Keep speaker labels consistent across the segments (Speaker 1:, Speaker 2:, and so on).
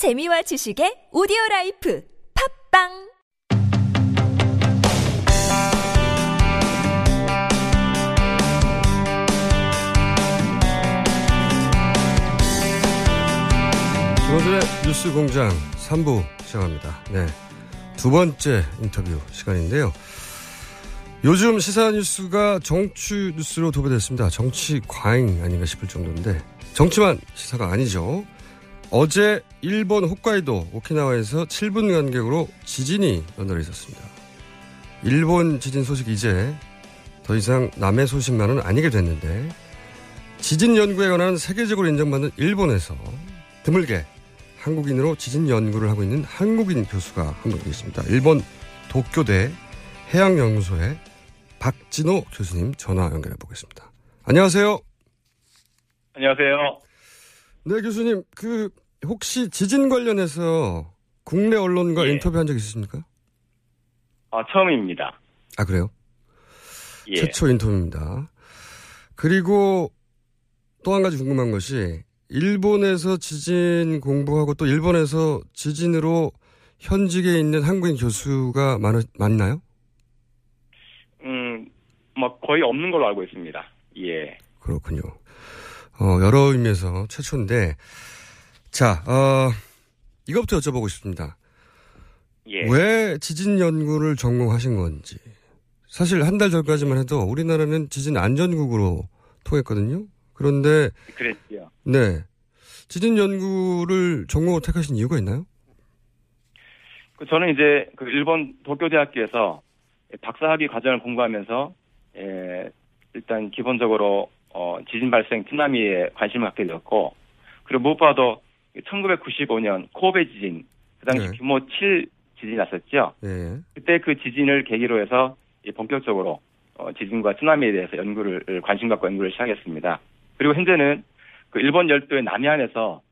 Speaker 1: 재미와 지식의 오디오 라이프 팟빵
Speaker 2: 김어준의 뉴스 공장 3부 시작합니다. 네. 두 번째 인터뷰 시간인데요. 요즘 시사 뉴스가 정치 뉴스로 도배됐습니다. 정치 과잉 아닌가 싶을 정도인데 정치만 시사가 아니죠. 어제 일본 홋카이도 오키나와에서 7분 간격으로 지진이 연달아 있었습니다. 일본 지진 소식 이제 더 이상 남의 소식만은 아니게 됐는데 지진 연구에 관한 세계적으로 인정받는 일본에서 드물게 한국인으로 지진 연구를 하고 있는 한국인 교수가 한 분 계십니다. 일본 도쿄대 해양연구소의 박진호 교수님 전화 연결해 보겠습니다. 안녕하세요.
Speaker 3: 안녕하세요.
Speaker 2: 네, 교수님. 그 혹시 지진 관련해서 국내 언론과
Speaker 3: 예.
Speaker 2: 인터뷰한 적 있으십니까?
Speaker 3: 아, 처음입니다.
Speaker 2: 아, 그래요?
Speaker 3: 예.
Speaker 2: 최초 인터뷰입니다. 그리고 또 한 가지 궁금한 것이 일본에서 지진 공부하고 또 일본에서 지진으로 현직에 있는 한국인 교수가 많, 많나요?
Speaker 3: 음, 뭐 거의 없는 걸로 알고 있습니다. 예.
Speaker 2: 그렇군요. 어, 여러 의미에서 최초인데, 자, 어, 이것부터 여쭤보고 싶습니다.
Speaker 3: 예.
Speaker 2: 왜 지진 연구를 전공하신 건지. 사실 한 달 전까지만 해도 우리나라는 지진 안전국으로 통했거든요. 그런데,
Speaker 3: 그랬지요.
Speaker 2: 네. 지진 연구를 전공으로 택하신 이유가 있나요?
Speaker 3: 그 저는 이제 그 일본 도쿄대학교에서 박사학위 과정을 공부하면서 에, 일단 기본적으로 어, 지진 발생 쓰나미에 관심을 갖게 되었고 그리고 무엇보다도 1995년 코베 지진 그 당시
Speaker 2: 네.
Speaker 3: 규모 7 지진이 났었죠.
Speaker 2: 예.
Speaker 3: 그때 그 지진을 계기로 해서 이 본격적으로 어, 지진과 쓰나미에 대해서 연구를 관심 갖고 연구를 시작했습니다. 그리고 현재는 그 일본 열도의 남해안에서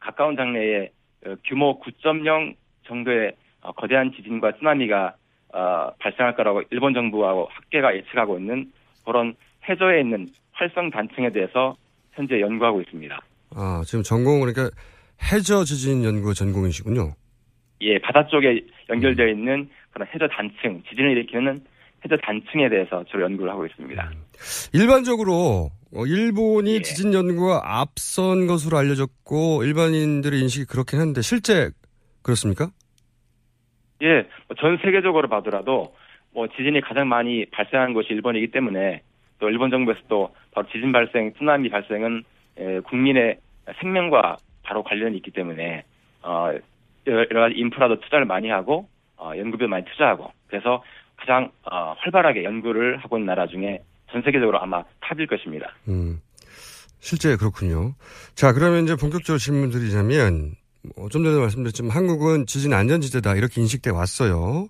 Speaker 3: 가까운 장래에 어, 규모 9.0 정도의 어, 거대한 지진과 쓰나미가 어, 발생할 거라고 일본 정부하고 학계가 예측하고 있는 그런 해저에 있는 활성 단층에 대해서 현재 연구하고 있습니다.
Speaker 2: 아, 지금 전공은 그러니까 해저 지진 연구 전공이시군요.
Speaker 3: 예, 바다 쪽에 연결되어 있는 그런 해저 단층, 지진을 일으키는 해저 단층에 대해서 주로 연구를 하고 있습니다.
Speaker 2: 일반적으로 어, 일본이
Speaker 3: 예.
Speaker 2: 지진 연구가 앞선 것으로 알려졌고 일반인들의 인식이 그렇긴 한데 실제 그렇습니까?
Speaker 3: 예, 뭐전 세계적으로 봐더라도 뭐 지진이 가장 많이 발생한 곳이 일본이기 때문에 또 일본 정부에서 또 바로 지진 발생, 쓰나미 발생은 에, 국민의 생명과 바로 관련이 있기 때문에 어 여러 가지 인프라도 투자를 많이 하고 어 연구비도 많이 투자하고 그래서 가장 어, 활발하게 연구를 하고 있는 나라 중에 전 세계적으로 아마 탑일 것입니다.
Speaker 2: 음, 실제 그렇군요. 자, 그러면 이제 본격적으로 질문 드리자면, 어, 좀 전에 말씀드렸지만 한국은 지진 안전지대다 이렇게 인식돼 왔어요.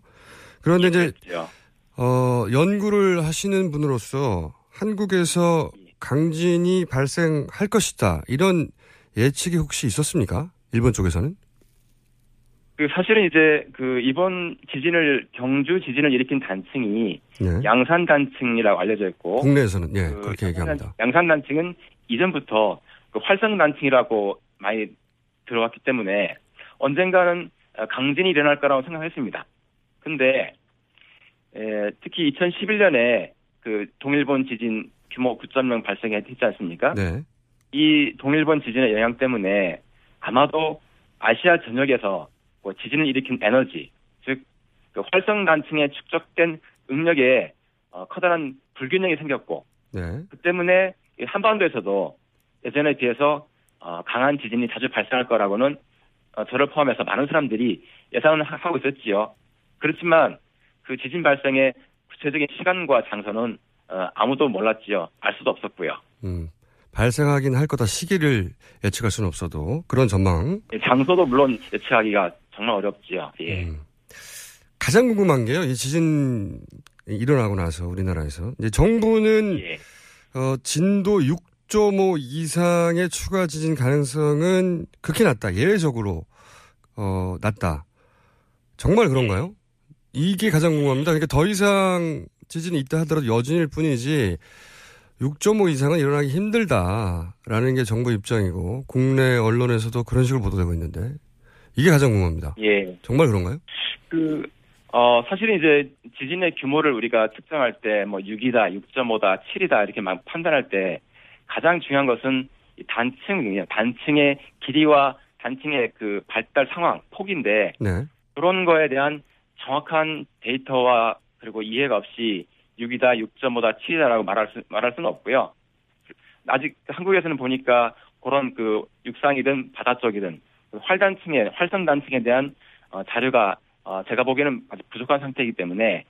Speaker 2: 그런데 이제. 어, 연구를 하시는 분으로서 한국에서 강진이 발생할 것이다. 이런 예측이 혹시 있었습니까? 일본 쪽에서는?
Speaker 3: 그 사실은 이제 그 이번 지진을 경주 지진을 일으킨 단층이
Speaker 2: 네.
Speaker 3: 양산 단층이라고 알려져 있고
Speaker 2: 국내에서는, 예,
Speaker 3: 그
Speaker 2: 그렇게 얘기합니다.
Speaker 3: 양산 단층은 이전부터 그 활성 단층이라고 많이 들어왔기 때문에 언젠가는 어, 강진이 일어날 거라고 생각했습니다. 근데 에, 특히 2011년에 그 동일본 지진 규모 9.0 발생했지 않습니까?
Speaker 2: 네.
Speaker 3: 이 동일본 지진의 영향 때문에 아마도 아시아 전역에서 뭐 지진을 일으킨 에너지, 즉, 그 활성 단층에 축적된 응력에 어, 커다란 불균형이 생겼고,
Speaker 2: 네.
Speaker 3: 그 때문에 이 한반도에서도 예전에 비해서 어, 강한 지진이 자주 발생할 거라고는 어, 저를 포함해서 많은 사람들이 예상을 하- 하고 있었지요. 그렇지만 그 지진 발생의 구체적인 시간과 장소는 어, 아무도 몰랐지요. 알 수도 없었고요.
Speaker 2: 음, 발생하긴 할 거다 시기를 예측할 수는 없어도 그런 전망.
Speaker 3: 예, 장소도 물론 예측하기가 정말 어렵지요. 예.
Speaker 2: 음. 가장 궁금한 게요. 이 지진 일어나고 나서 우리나라에서 이제 정부는
Speaker 3: 예.
Speaker 2: 어, 진도 6.5 이상의 추가 지진 가능성은 극히 낮다. 예외적으로 어, 낮다. 정말 그런가요? 이게 가장 궁금합니다. 그러니까 더 이상 지진이 있다 하더라도 여진일 뿐이지 6.5 이상은 일어나기 힘들다라는 게 정부 입장이고 국내 언론에서도 그런 식으로 보도되고 있는데 이게 가장 궁금합니다.
Speaker 3: 예.
Speaker 2: 정말 그런가요?
Speaker 3: 그, 어, 사실은 이제 지진의 규모를 우리가 측정할 때 뭐 6이다, 6.5다, 7이다 이렇게 막 판단할 때 가장 중요한 것은 이 단층이요. 단층의 길이와 단층의 그 발달 상황, 폭인데
Speaker 2: 네.
Speaker 3: 그런 거에 대한 정확한 데이터와 그리고 이해가 없이 6이다, 6.5다, 7이다라고 말할 수, 말할 수는 없고요. 아직 한국에서는 보니까 그런 그 육상이든 바다 쪽이든 그 활단층에, 활성 단층에 대한 어, 자료가 어, 제가 보기에는 아직 부족한 상태이기 때문에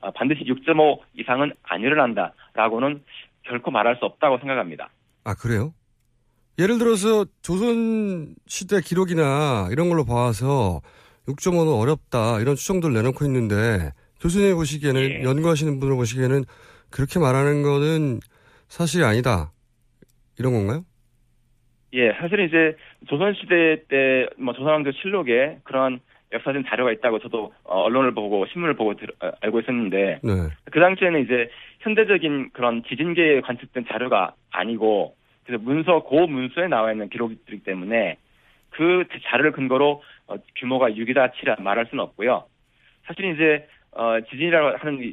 Speaker 3: 어, 반드시 6.5 이상은 안 일어난다라고는 결코 말할 수 없다고 생각합니다.
Speaker 2: 아, 그래요? 예를 들어서 조선 시대 기록이나 이런 걸로 봐서 6.5는 어렵다 이런 추정들 내놓고 있는데 교수님이 보시기에는
Speaker 3: 예.
Speaker 2: 연구하시는 분을 보시기에는 그렇게 말하는 거는 사실이 아니다 이런 건가요?
Speaker 3: 예, 사실은 이제 조선시대 때, 뭐, 조선왕조 실록에 그런 역사적인 자료가 있다고 저도 어, 언론을 보고 신문을 보고 들, 어, 알고 있었는데,
Speaker 2: 네.
Speaker 3: 그 당시에는 이제 현대적인 그런 지진계에 관측된 자료가 아니고, 그래서 문서, 고 문서에 나와 있는 기록이기 때문에 그 자료를 근거로 어, 규모가 6이다, 7이다 말할 수는 없고요. 사실 이제, 어, 지진이라고 하는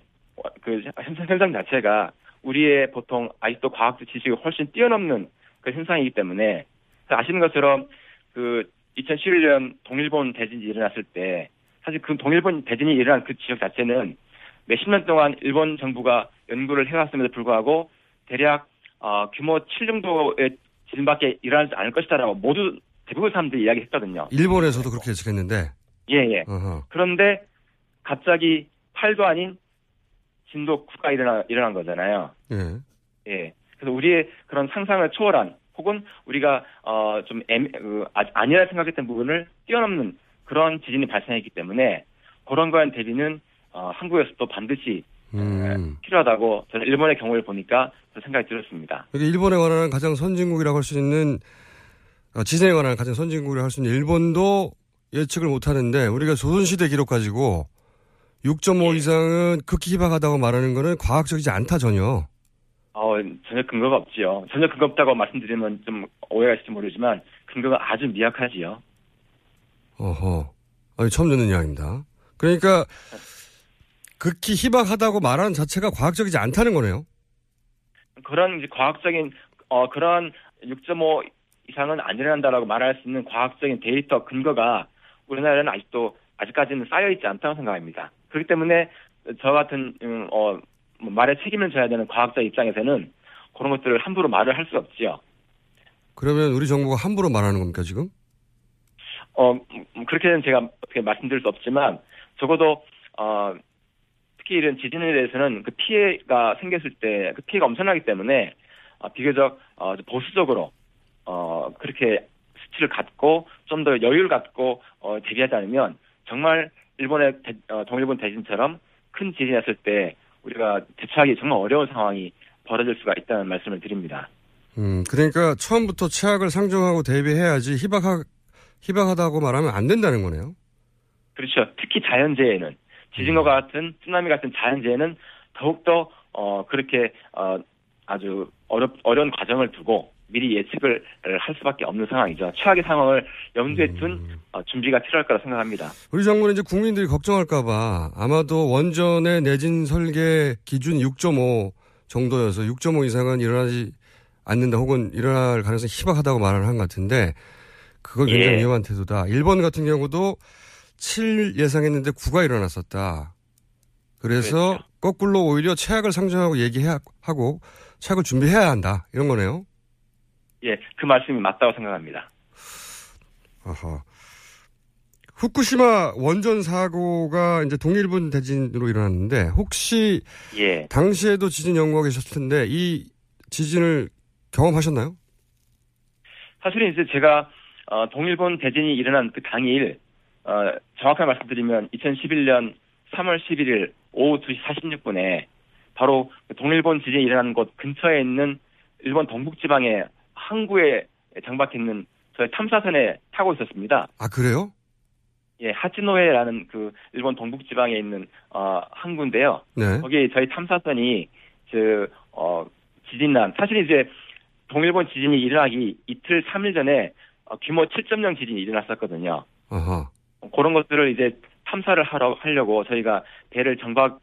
Speaker 3: 그 현상, 자체가 우리의 보통 아직도 과학적 지식을 훨씬 뛰어넘는 그 현상이기 때문에 그 아시는 것처럼 그 2011년 동일본 대진이 일어났을 때 사실 그 동일본 대진이 일어난 그 지역 자체는 몇십 년 동안 일본 정부가 연구를 해왔음에도 불구하고 대략 어, 규모 7 정도의 지진밖에 일어나지 않을 것이다라고 모두 대부분 사람들이 이야기했거든요.
Speaker 2: 일본에서도 그렇게 예측했는데
Speaker 3: 예, 예.
Speaker 2: 어허.
Speaker 3: 그런데 갑자기 8도 아닌 진도 9가 일어나, 일어난 거잖아요.
Speaker 2: 예.
Speaker 3: 예. 그래서 우리의 그런 상상을 초월한 혹은 우리가 어좀 그, 아- 아니라 생각했던 부분을 뛰어넘는 그런 지진이 발생했기 때문에 그런 거에 대비는 어, 한국에서도 반드시
Speaker 2: 음.
Speaker 3: 필요하다고 저는 일본의 경우를 보니까 그 생각이 들었습니다.
Speaker 2: 이게 일본에 관한 가장 선진국이라고 할 수 있는 어, 지진에 관한 가장 선진국이라고 할 수 있는 일본도 예측을 못 하는데 우리가 조선시대 기록 가지고 6.5
Speaker 3: 예.
Speaker 2: 이상은 극히 희박하다고 말하는 거는 과학적이지 않다 전혀.
Speaker 3: 어, 전혀 근거가 없지요. 전혀 근거 없다고 말씀드리면 좀 오해가 있을지 모르지만 근거가 아주 미약하지요.
Speaker 2: 어허. 아니, 처음 듣는 이야기입니다. 그러니까 극히 희박하다고 말하는 자체가 과학적이지 않다는 거네요.
Speaker 3: 그런 이제 과학적인 어 그런 6.5 이상은 안 일어난다라고 말할 수 있는 과학적인 데이터 근거가 우리나라는 아직도 아직까지는 쌓여 있지 않다고 생각합니다. 그렇기 때문에 저 같은 음, 어뭐 말에 책임을 져야 되는 과학자 입장에서는 그런 것들을 함부로 말을 할 수 없지요.
Speaker 2: 그러면 우리 정부가 함부로 말하는 겁니까 지금?
Speaker 3: 어 음, 그렇게는 제가 어떻게 말씀드릴 수 없지만 적어도 어 특히 이런 지진에 대해서는 그 피해가 생겼을 때 그 피해가 엄청나기 때문에 어, 비교적 어, 보수적으로 어 그렇게 수치를 갖고 좀 더 여유를 갖고 어 대비하지 않으면 정말 일본의 대- 어, 동일본 대진처럼 큰 지진이 났을 때 우리가 대처하기 정말 어려운 상황이 벌어질 수가 있다는 말씀을 드립니다.
Speaker 2: 음, 그러니까 처음부터 최악을 상정하고 대비해야지 희박하, 희박하다고 말하면 안 된다는 거네요.
Speaker 3: 그렇죠. 특히 자연재해는 지진과 같은 쓰나미 같은 자연재해는 더욱더 어 그렇게 어 아주 어렵 어려운 과정을 두고 미리 예측을 할 수밖에 없는 상황이죠. 최악의 상황을 염두에 둔 어, 준비가 필요할 거라 생각합니다.
Speaker 2: 우리 정부는 이제 국민들이 걱정할까봐 아마도 원전의 내진 설계 기준 6.5 정도여서 6.5 이상은 일어나지 않는다 혹은 일어날 가능성이 희박하다고 말을 한 것 같은데 그건 굉장히
Speaker 3: 예.
Speaker 2: 위험한 태도다. 일본 같은 경우도 7 예상했는데 9가 일어났었다. 그래서
Speaker 3: 그렇죠.
Speaker 2: 거꾸로 오히려 최악을 상정하고 얘기하고 최악을 준비해야 한다. 이런 거네요.
Speaker 3: 예, 그 말씀이 맞다고 생각합니다.
Speaker 2: 아하. 후쿠시마 원전 사고가 이제 동일본 대진으로 일어났는데 혹시
Speaker 3: 예,
Speaker 2: 당시에도 지진 연구하고 계셨을 텐데 이 지진을 경험하셨나요?
Speaker 3: 사실은 이제 제가 어, 동일본 대진이 일어난 그 당일 어, 정확하게 말씀드리면 2011년 3월 11일 오후 2시 46분에 바로 그 동일본 지진이 일어난 곳 근처에 있는 일본 동북지방의 항구에 정박해 있는 저희 탐사선에 타고 있었습니다.
Speaker 2: 아 그래요?
Speaker 3: 예, 하치노에라는 그 일본 동북 지방에 있는 어, 항구인데요.
Speaker 2: 네.
Speaker 3: 거기 저희 탐사선이 그 어, 지진난 사실 이제 동일본 지진이 일어나기 이틀 3일 전에 어, 규모 7.0 지진이 일어났었거든요.
Speaker 2: 아하.
Speaker 3: 그런 것들을 이제 탐사를 하러 하려고 저희가 배를 정박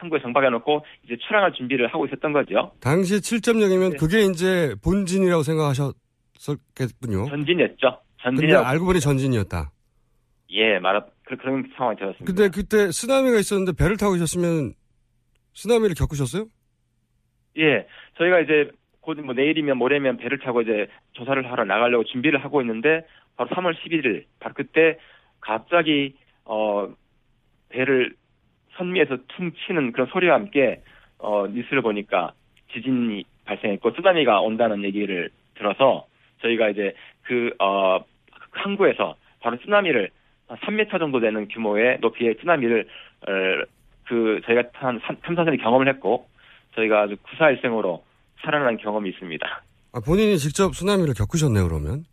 Speaker 3: 항구에 정박해 놓고 이제 출항할 준비를 하고 있었던 거죠.
Speaker 2: 당시 7.0이면
Speaker 3: 네.
Speaker 2: 그게 이제 본진이라고 생각하셨겠군요.
Speaker 3: 전진이었죠. 전진이라고
Speaker 2: 알고 보니 전진이었다.
Speaker 3: 예 말하 그, 그런 상황이 되었습니다.
Speaker 2: 근데 그때 쓰나미가 있었는데 배를 타고 계셨으면 쓰나미를 겪으셨어요?
Speaker 3: 예 저희가 이제 곧 뭐 내일이면 모레면 배를 타고 이제 조사를 하러 나가려고 준비를 하고 있는데 바로 3월 11일 바로 그때 갑자기 어 배를 선미에서 퉁 치는 그런 소리와 함께 어 뉴스를 보니까 지진이 발생했고 쓰나미가 온다는 얘기를 들어서 저희가 이제 그 어 항구에서 바로 쓰나미를 한 3m 정도 되는 규모의 높이의 쓰나미를 어, 그 저희가 한 탐사선이 경험을 했고 저희가 아주 구사일생으로 살아난 경험이 있습니다.
Speaker 2: 아, 본인이 직접 쓰나미를 겪으셨네요, 그러면.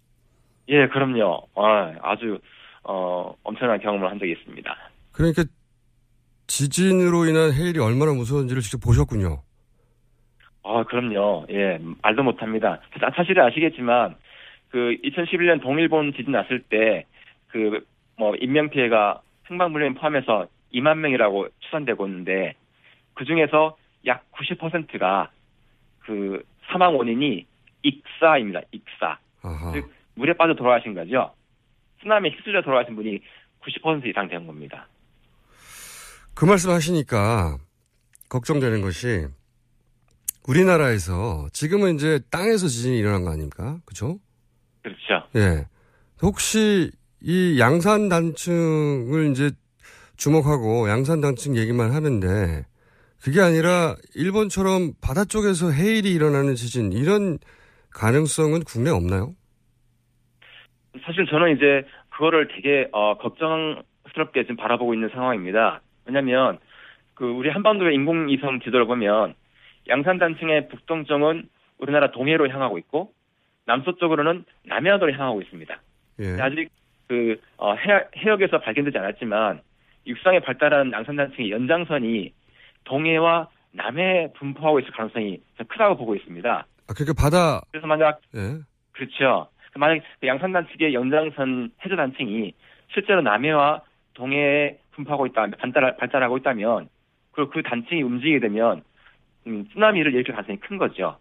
Speaker 3: 예, 그럼요. 아, 아주 어 엄청난 경험을 한 적이 있습니다.
Speaker 2: 그러니까 지진으로 인한 해일이 얼마나 무서운지를 직접 보셨군요.
Speaker 3: 아, 그럼요. 예, 말도 못합니다. 사- 사실은 아시겠지만 그 2011년 동일본 지진 났을 때 그 뭐 인명 피해가 생방불명 포함해서 2만 명이라고 추산되고 있는데 그 중에서 약 90%가 그 사망 원인이 익사입니다. 익사.
Speaker 2: 아하.
Speaker 3: 즉 물에 빠져 돌아가신 거죠. 쓰나미에 휩쓸려 돌아가신 분이 90% 이상 된 겁니다.
Speaker 2: 그 말씀 하시니까 걱정되는 것이 우리나라에서 지금은 이제 땅에서 지진이 일어난 거 아닙니까? 그죠?
Speaker 3: 그렇죠.
Speaker 2: 예. 혹시 이 양산 단층을 이제 주목하고 양산 단층 얘기만 하는데 그게 아니라 일본처럼 바다 쪽에서 해일이 일어나는 지진 이런 가능성은 국내에 없나요?
Speaker 3: 사실 저는 이제 그거를 되게 어, 걱정스럽게 지금 바라보고 있는 상황입니다. 왜냐하면 그 우리 한반도의 인공위성 지도를 보면 양산 단층의 북동쪽은 우리나라 동해로 향하고 있고 남서쪽으로는 남해안으로 향하고 있습니다.
Speaker 2: 예.
Speaker 3: 아직 그 어, 해역, 해역 에서 발견되지 않았지만 육상에 발달한 양산 단층의 연장선이 동해와 남해에 분포하고 있을 가능성이 크다고 보고 있습니다.
Speaker 2: 아, 그러니까 바다,
Speaker 3: 그래서 만약
Speaker 2: 예.
Speaker 3: 그렇죠. 만약 그 양산 단층의 연장선 해저 단층이 실제로 남해와 동해에 분포하고 있다, 발달, 발달하고 있다면, 그리고 그 단층이 움직이게 되면, 음, 쓰나미를 일으킬 가능성이 큰 거죠.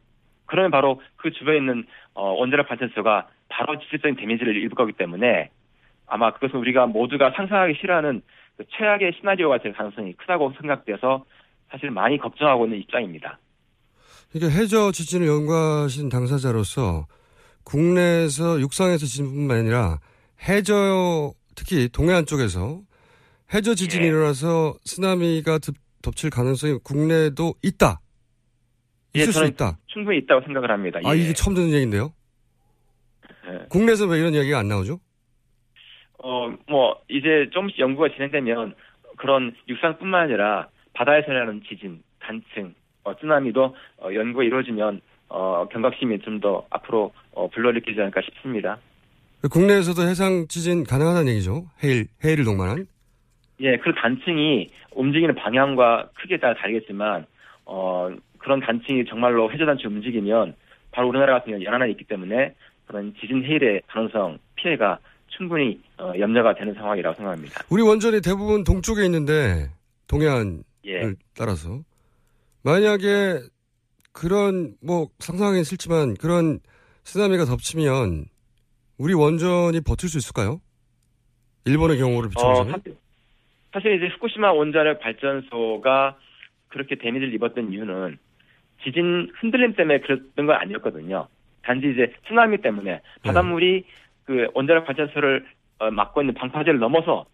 Speaker 3: 그러면 바로 그 주변에 있는, 어, 원자력 발전소가 바로 직접적인 데미지를 입을 거기 때문에, 아마 그것은 우리가 모두가 상상하기 싫어하는 그 최악의 시나리오가 될 가능성이 크다고 생각돼서 사실 많이 걱정하고 있는 입장입니다.
Speaker 2: 그러니까 해저 지진을 연구하신 당사자로서 국내에서 육상에서 지진뿐만 아니라 해저 특히 동해안 쪽에서 해저 지진이
Speaker 3: 예.
Speaker 2: 일어나서 쓰나미가 덮, 덮칠 가능성이 국내에도 있다.
Speaker 3: 예,
Speaker 2: 있을 수
Speaker 3: 저는
Speaker 2: 있다.
Speaker 3: 충분히 있다고 생각을 합니다.
Speaker 2: 아
Speaker 3: 예.
Speaker 2: 이게 처음 듣는 얘기인데요.
Speaker 3: 예.
Speaker 2: 국내에서 왜 이런 이야기가 안 나오죠?
Speaker 3: 어, 뭐, 이제 조금씩 연구가 진행되면 그런 육상뿐만 아니라 바다에서 일어나는 지진, 단층, 어, 쓰나미도 어, 연구가 이루어지면 어, 경각심이 좀 더 앞으로 어, 불러일으키지 않을까 싶습니다.
Speaker 2: 국내에서도 해상 지진 가능하다는 얘기죠. 해일 해일을 동반한.
Speaker 3: 예, 그 단층이 움직이는 방향과 크기에 따라 다르겠지만, 어, 그런 단층이 정말로 해저 단층이 움직이면 바로 우리나라 같은 경우는 연안에 있기 때문에 그런 지진 해일의 가능성, 피해가 충분히 어, 염려가 되는 상황이라고 생각합니다.
Speaker 2: 우리 원전이 대부분 동쪽에 있는데 동해안을
Speaker 3: 예.
Speaker 2: 따라서 만약에 그런 뭐 상상하기는 싫지만 그런 쓰나미가 덮치면 우리 원전이 버틸 수 있을까요? 일본의 경우를
Speaker 3: 어,
Speaker 2: 비춰보자면
Speaker 3: 사실, 사실 이제 후쿠시마 원자력 발전소가 그렇게 데미지를 입었던 이유는 지진 흔들림 때문에 그랬던 건 아니었거든요. 단지 이제 쓰나미 때문에 바닷물이 그 원자력 발전소를 어, 막고 있는 방파제를 넘어서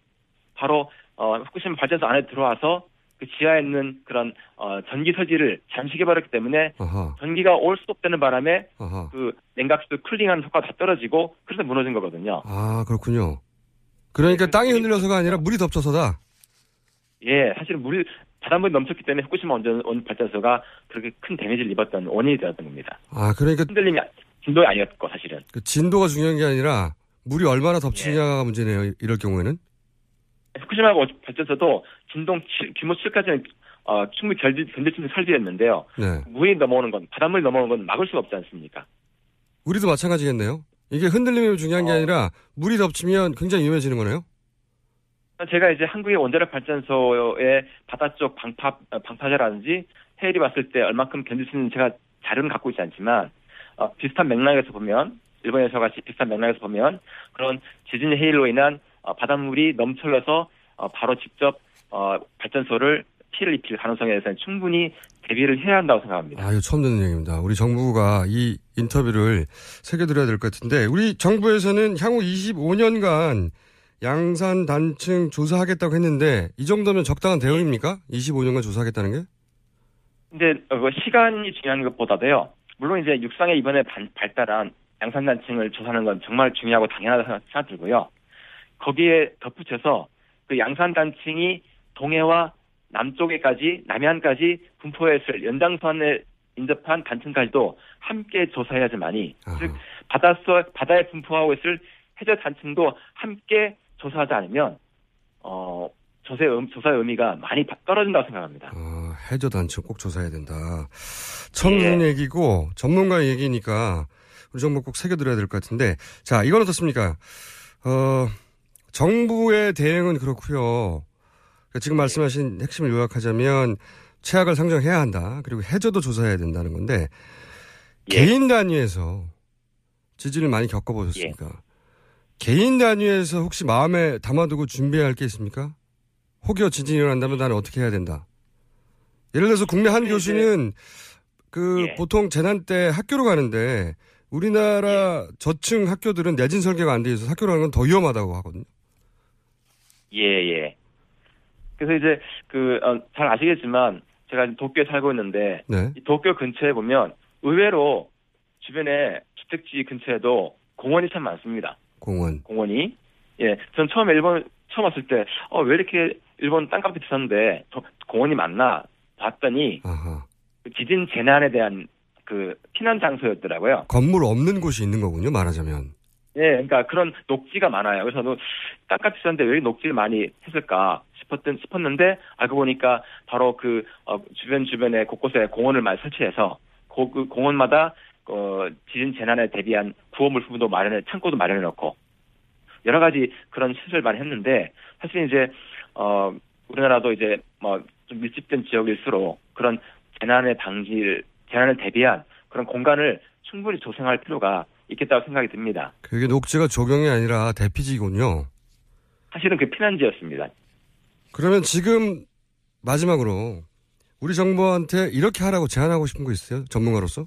Speaker 3: 바로 어, 후쿠시마 발전소 안에 들어와서 그 지하에 있는 그런 어, 전기 서지를 잠식해 버렸기 때문에
Speaker 2: 아하
Speaker 3: 전기가 올 수도 없다는 바람에
Speaker 2: 아하
Speaker 3: 그 냉각수 쿨링하는 효과가 다 떨어지고 그래서 무너진 거거든요.
Speaker 2: 아 그렇군요. 그러니까 땅이 흔들려서가 아니라 물이 덮쳐서다.
Speaker 3: 예, 사실 물이 바닷물이 넘쳤기 때문에 후쿠시마 원전 원 발전소가 그렇게 큰 데미지를 입었던 원인이 되었던 겁니다.
Speaker 2: 아 그러니까
Speaker 3: 흔들림이 아- 진도가 아니었고 사실은.
Speaker 2: 그 진도가 중요한 게 아니라 물이 얼마나 덮치냐가 문제네요. 이럴 경우에는.
Speaker 3: 후쿠시마 원- 발전소도 진동 7, 규모 7까지는 어, 충분히 견딜, 견딜 수 있는 설비였는데요.
Speaker 2: 네.
Speaker 3: 물이 넘어오는 건 바닷물이 넘어오는 건 막을 수가 없지 않습니까?
Speaker 2: 우리도 마찬가지겠네요. 이게 흔들림이 중요한 게
Speaker 3: 어.
Speaker 2: 아니라 물이 덮치면 굉장히 위험해지는 거네요.
Speaker 3: 제가 이제 한국의 원자력 발전소의 바다 쪽 방파 어, 방파제라든지 해일이 왔을 때 얼만큼 견딜 수 있는 제가 자료는 갖고 있지 않지만 어, 비슷한 맥락에서 보면 일본에서 같이 비슷한 맥락에서 보면 그런 지진 해일로 인한 어, 바닷물이 넘쳐나서 어, 바로 직접 어, 발전소를 피해를 입힐 가능성에 대해서는 충분히 대비를 해야 한다고 생각합니다.
Speaker 2: 아, 이거 처음 듣는 얘기입니다. 우리 정부가 이 인터뷰를 새겨드려야 될 것 같은데, 우리 정부에서는 향후 25년간 양산 단층 조사하겠다고 했는데, 이 정도면 적당한 대응입니까? 25년간 조사하겠다는 게?
Speaker 3: 근데 어, 그 시간이 중요한 것보다도요. 물론 이제 육상에 이번에 반- 발달한 양산 단층을 조사하는 건 정말 중요하고 당연하다고 생각- 생각 들고요. 거기에 덧붙여서 그 양산 단층이 동해와 남쪽에까지 남해안까지 분포했을 연장선에 인접한 단층까지도 함께 조사해야지만이
Speaker 2: 아하.
Speaker 3: 즉 바닷속 바다에 분포하고 있을 해저 단층도 함께 조사하지 않으면 어 조사의, 의- 조사의 의미가 많이 바- 떨어진다고 생각합니다.
Speaker 2: 아, 해저 단층 꼭 조사해야 된다. 처음
Speaker 3: 예.
Speaker 2: 얘기고, 전문가의 얘기니까, 우리 정부 꼭 새겨드려야 될 것 같은데, 자, 이건 어떻습니까? 어, 정부의 대응은 그렇고요. 그러니까 지금 말씀하신 핵심을 요약하자면, 최악을 상정해야 한다. 그리고 해저도 조사해야 된다는 건데,
Speaker 3: 예.
Speaker 2: 개인 단위에서 지진을 많이 겪어보셨습니까? 개인 단위에서 혹시 마음에 담아두고 준비해야 할 게 있습니까? 혹여 지진이 일어난다면 나는 어떻게 해야 된다? 예를 들어서 국내 한
Speaker 3: 네,
Speaker 2: 교수는 그
Speaker 3: 예.
Speaker 2: 보통 재난 때 학교로 가는데 우리나라 저층 학교들은 내진 설계가 안 돼 있어서 학교로 가는 건 더 위험하다고 하거든요.
Speaker 3: 예, 예. 그래서 이제 그, 어, 잘 아시겠지만 제가 도쿄에 살고 있는데
Speaker 2: 네.
Speaker 3: 이 도쿄 근처에 보면 의외로 주변에 주택지 근처에도 공원이 참 많습니다.
Speaker 2: 공원.
Speaker 3: 공원이. 예. 전 처음에 일본 처음 왔을 때, 어, 왜 이렇게 일본 땅값이 비싼데 도- 공원이 많나 봤더니
Speaker 2: 아하.
Speaker 3: 그 지진 재난에 대한 그 피난 장소였더라고요.
Speaker 2: 건물 없는 곳이 있는 거군요. 말하자면.
Speaker 3: 예, 그러니까 그런 녹지가 많아요. 그래서 너 땅값 비싼데 왜 녹지를 많이 했을까 싶었던 싶었는데 알고 보니까 바로 그 어, 주변 주변에 곳곳에 공원을 많이 설치해서 고, 그 공원마다 어, 지진 재난에 대비한 구호 물품도 마련해 창고도 마련해 놓고 여러 가지 그런 시설을 많이 했는데 사실 이제 어 우리나라도 이제 뭐 좀 밀집된 지역일수록 그런 재난의 방지를 재난을 대비한 그런 공간을 충분히 조성할 필요가 있겠다고 생각이 듭니다.
Speaker 2: 그게 녹지가 조경이 아니라 대피지군요.
Speaker 3: 사실은 그 피난지였습니다.
Speaker 2: 그러면 지금 마지막으로 우리 정부한테 이렇게 하라고 제안하고 싶은 거 있어요? 전문가로서?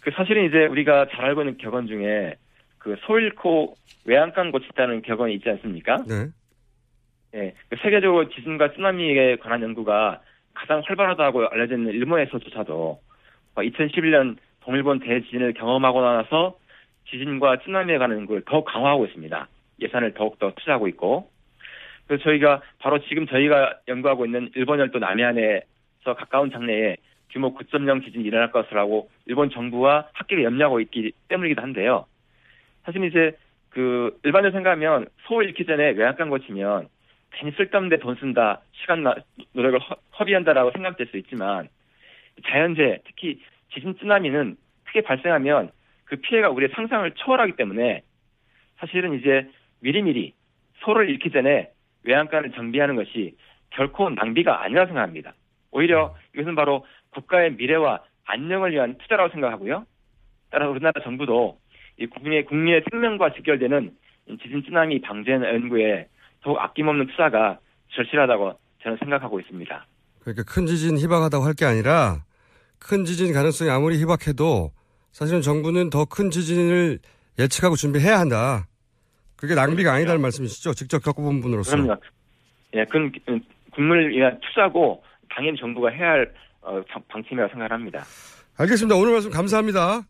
Speaker 3: 그 사실은 이제 우리가 잘 알고 있는 격언 중에 그 소일코 외양간 고치다는 격언이 있지 않습니까?
Speaker 2: 네.
Speaker 3: 예, 그 세계적으로 지진과 쓰나미에 관한 연구가 가장 활발하다고 알려져 있는 일본에서조차도 2011년 동일본 대지진을 경험하고 나서 지진과 쓰나미에 관한 연구를 더욱 강화하고 있습니다. 예산을 더욱더 투자하고 있고. 그래서 저희가 바로 지금 저희가 연구하고 있는 일본 열도 남해안에서 가까운 장래에 규모 9.0 지진이 일어날 것이라고 일본 정부와 학계가 염려하고 있기 때문이기도 한데요. 사실 이제 그 일반적으로 생각하면 소 잃기 전에 외양간 고치면 괜히 쓸데없는데 돈 쓴다, 시간 나, 노력을 허, 허비한다라고 생각될 수 있지만 자연재해, 특히 지진 쓰나미는 크게 발생하면 그 피해가 우리의 상상을 초월하기 때문에 사실은 이제 미리미리 소를 잃기 전에 외양간을 정비하는 것이 결코 낭비가 아니라 생각합니다. 오히려 이것은 바로 국가의 미래와 안녕을 위한 투자라고 생각하고요. 따라 우리나라 정부도 이 국민의 국민의 생명과 직결되는 이 지진 쓰나미 방제 연구에 더욱 아낌없는 투자가 절실하다고 저는 생각하고 있습니다.
Speaker 2: 그러니까 큰 지진 희박하다고 할 게 아니라 큰 지진 가능성이 아무리 희박해도 사실은 정부는 더 큰 지진을 예측하고 준비해야 한다. 그게 낭비가 아니다는 말씀이시죠? 직접 겪어본 분으로서.
Speaker 3: 그럼요. 예, 그건 국민을 위한 투자고 당연히 정부가 해야 할 어, 방- 방침이라고 생각합니다.
Speaker 2: 알겠습니다. 오늘 말씀 감사합니다.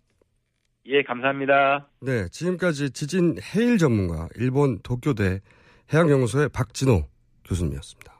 Speaker 3: 예, 감사합니다.
Speaker 2: 네, 지금까지 지진 해일 전문가 일본 도쿄대 해양연구소의 박진호 교수님이었습니다.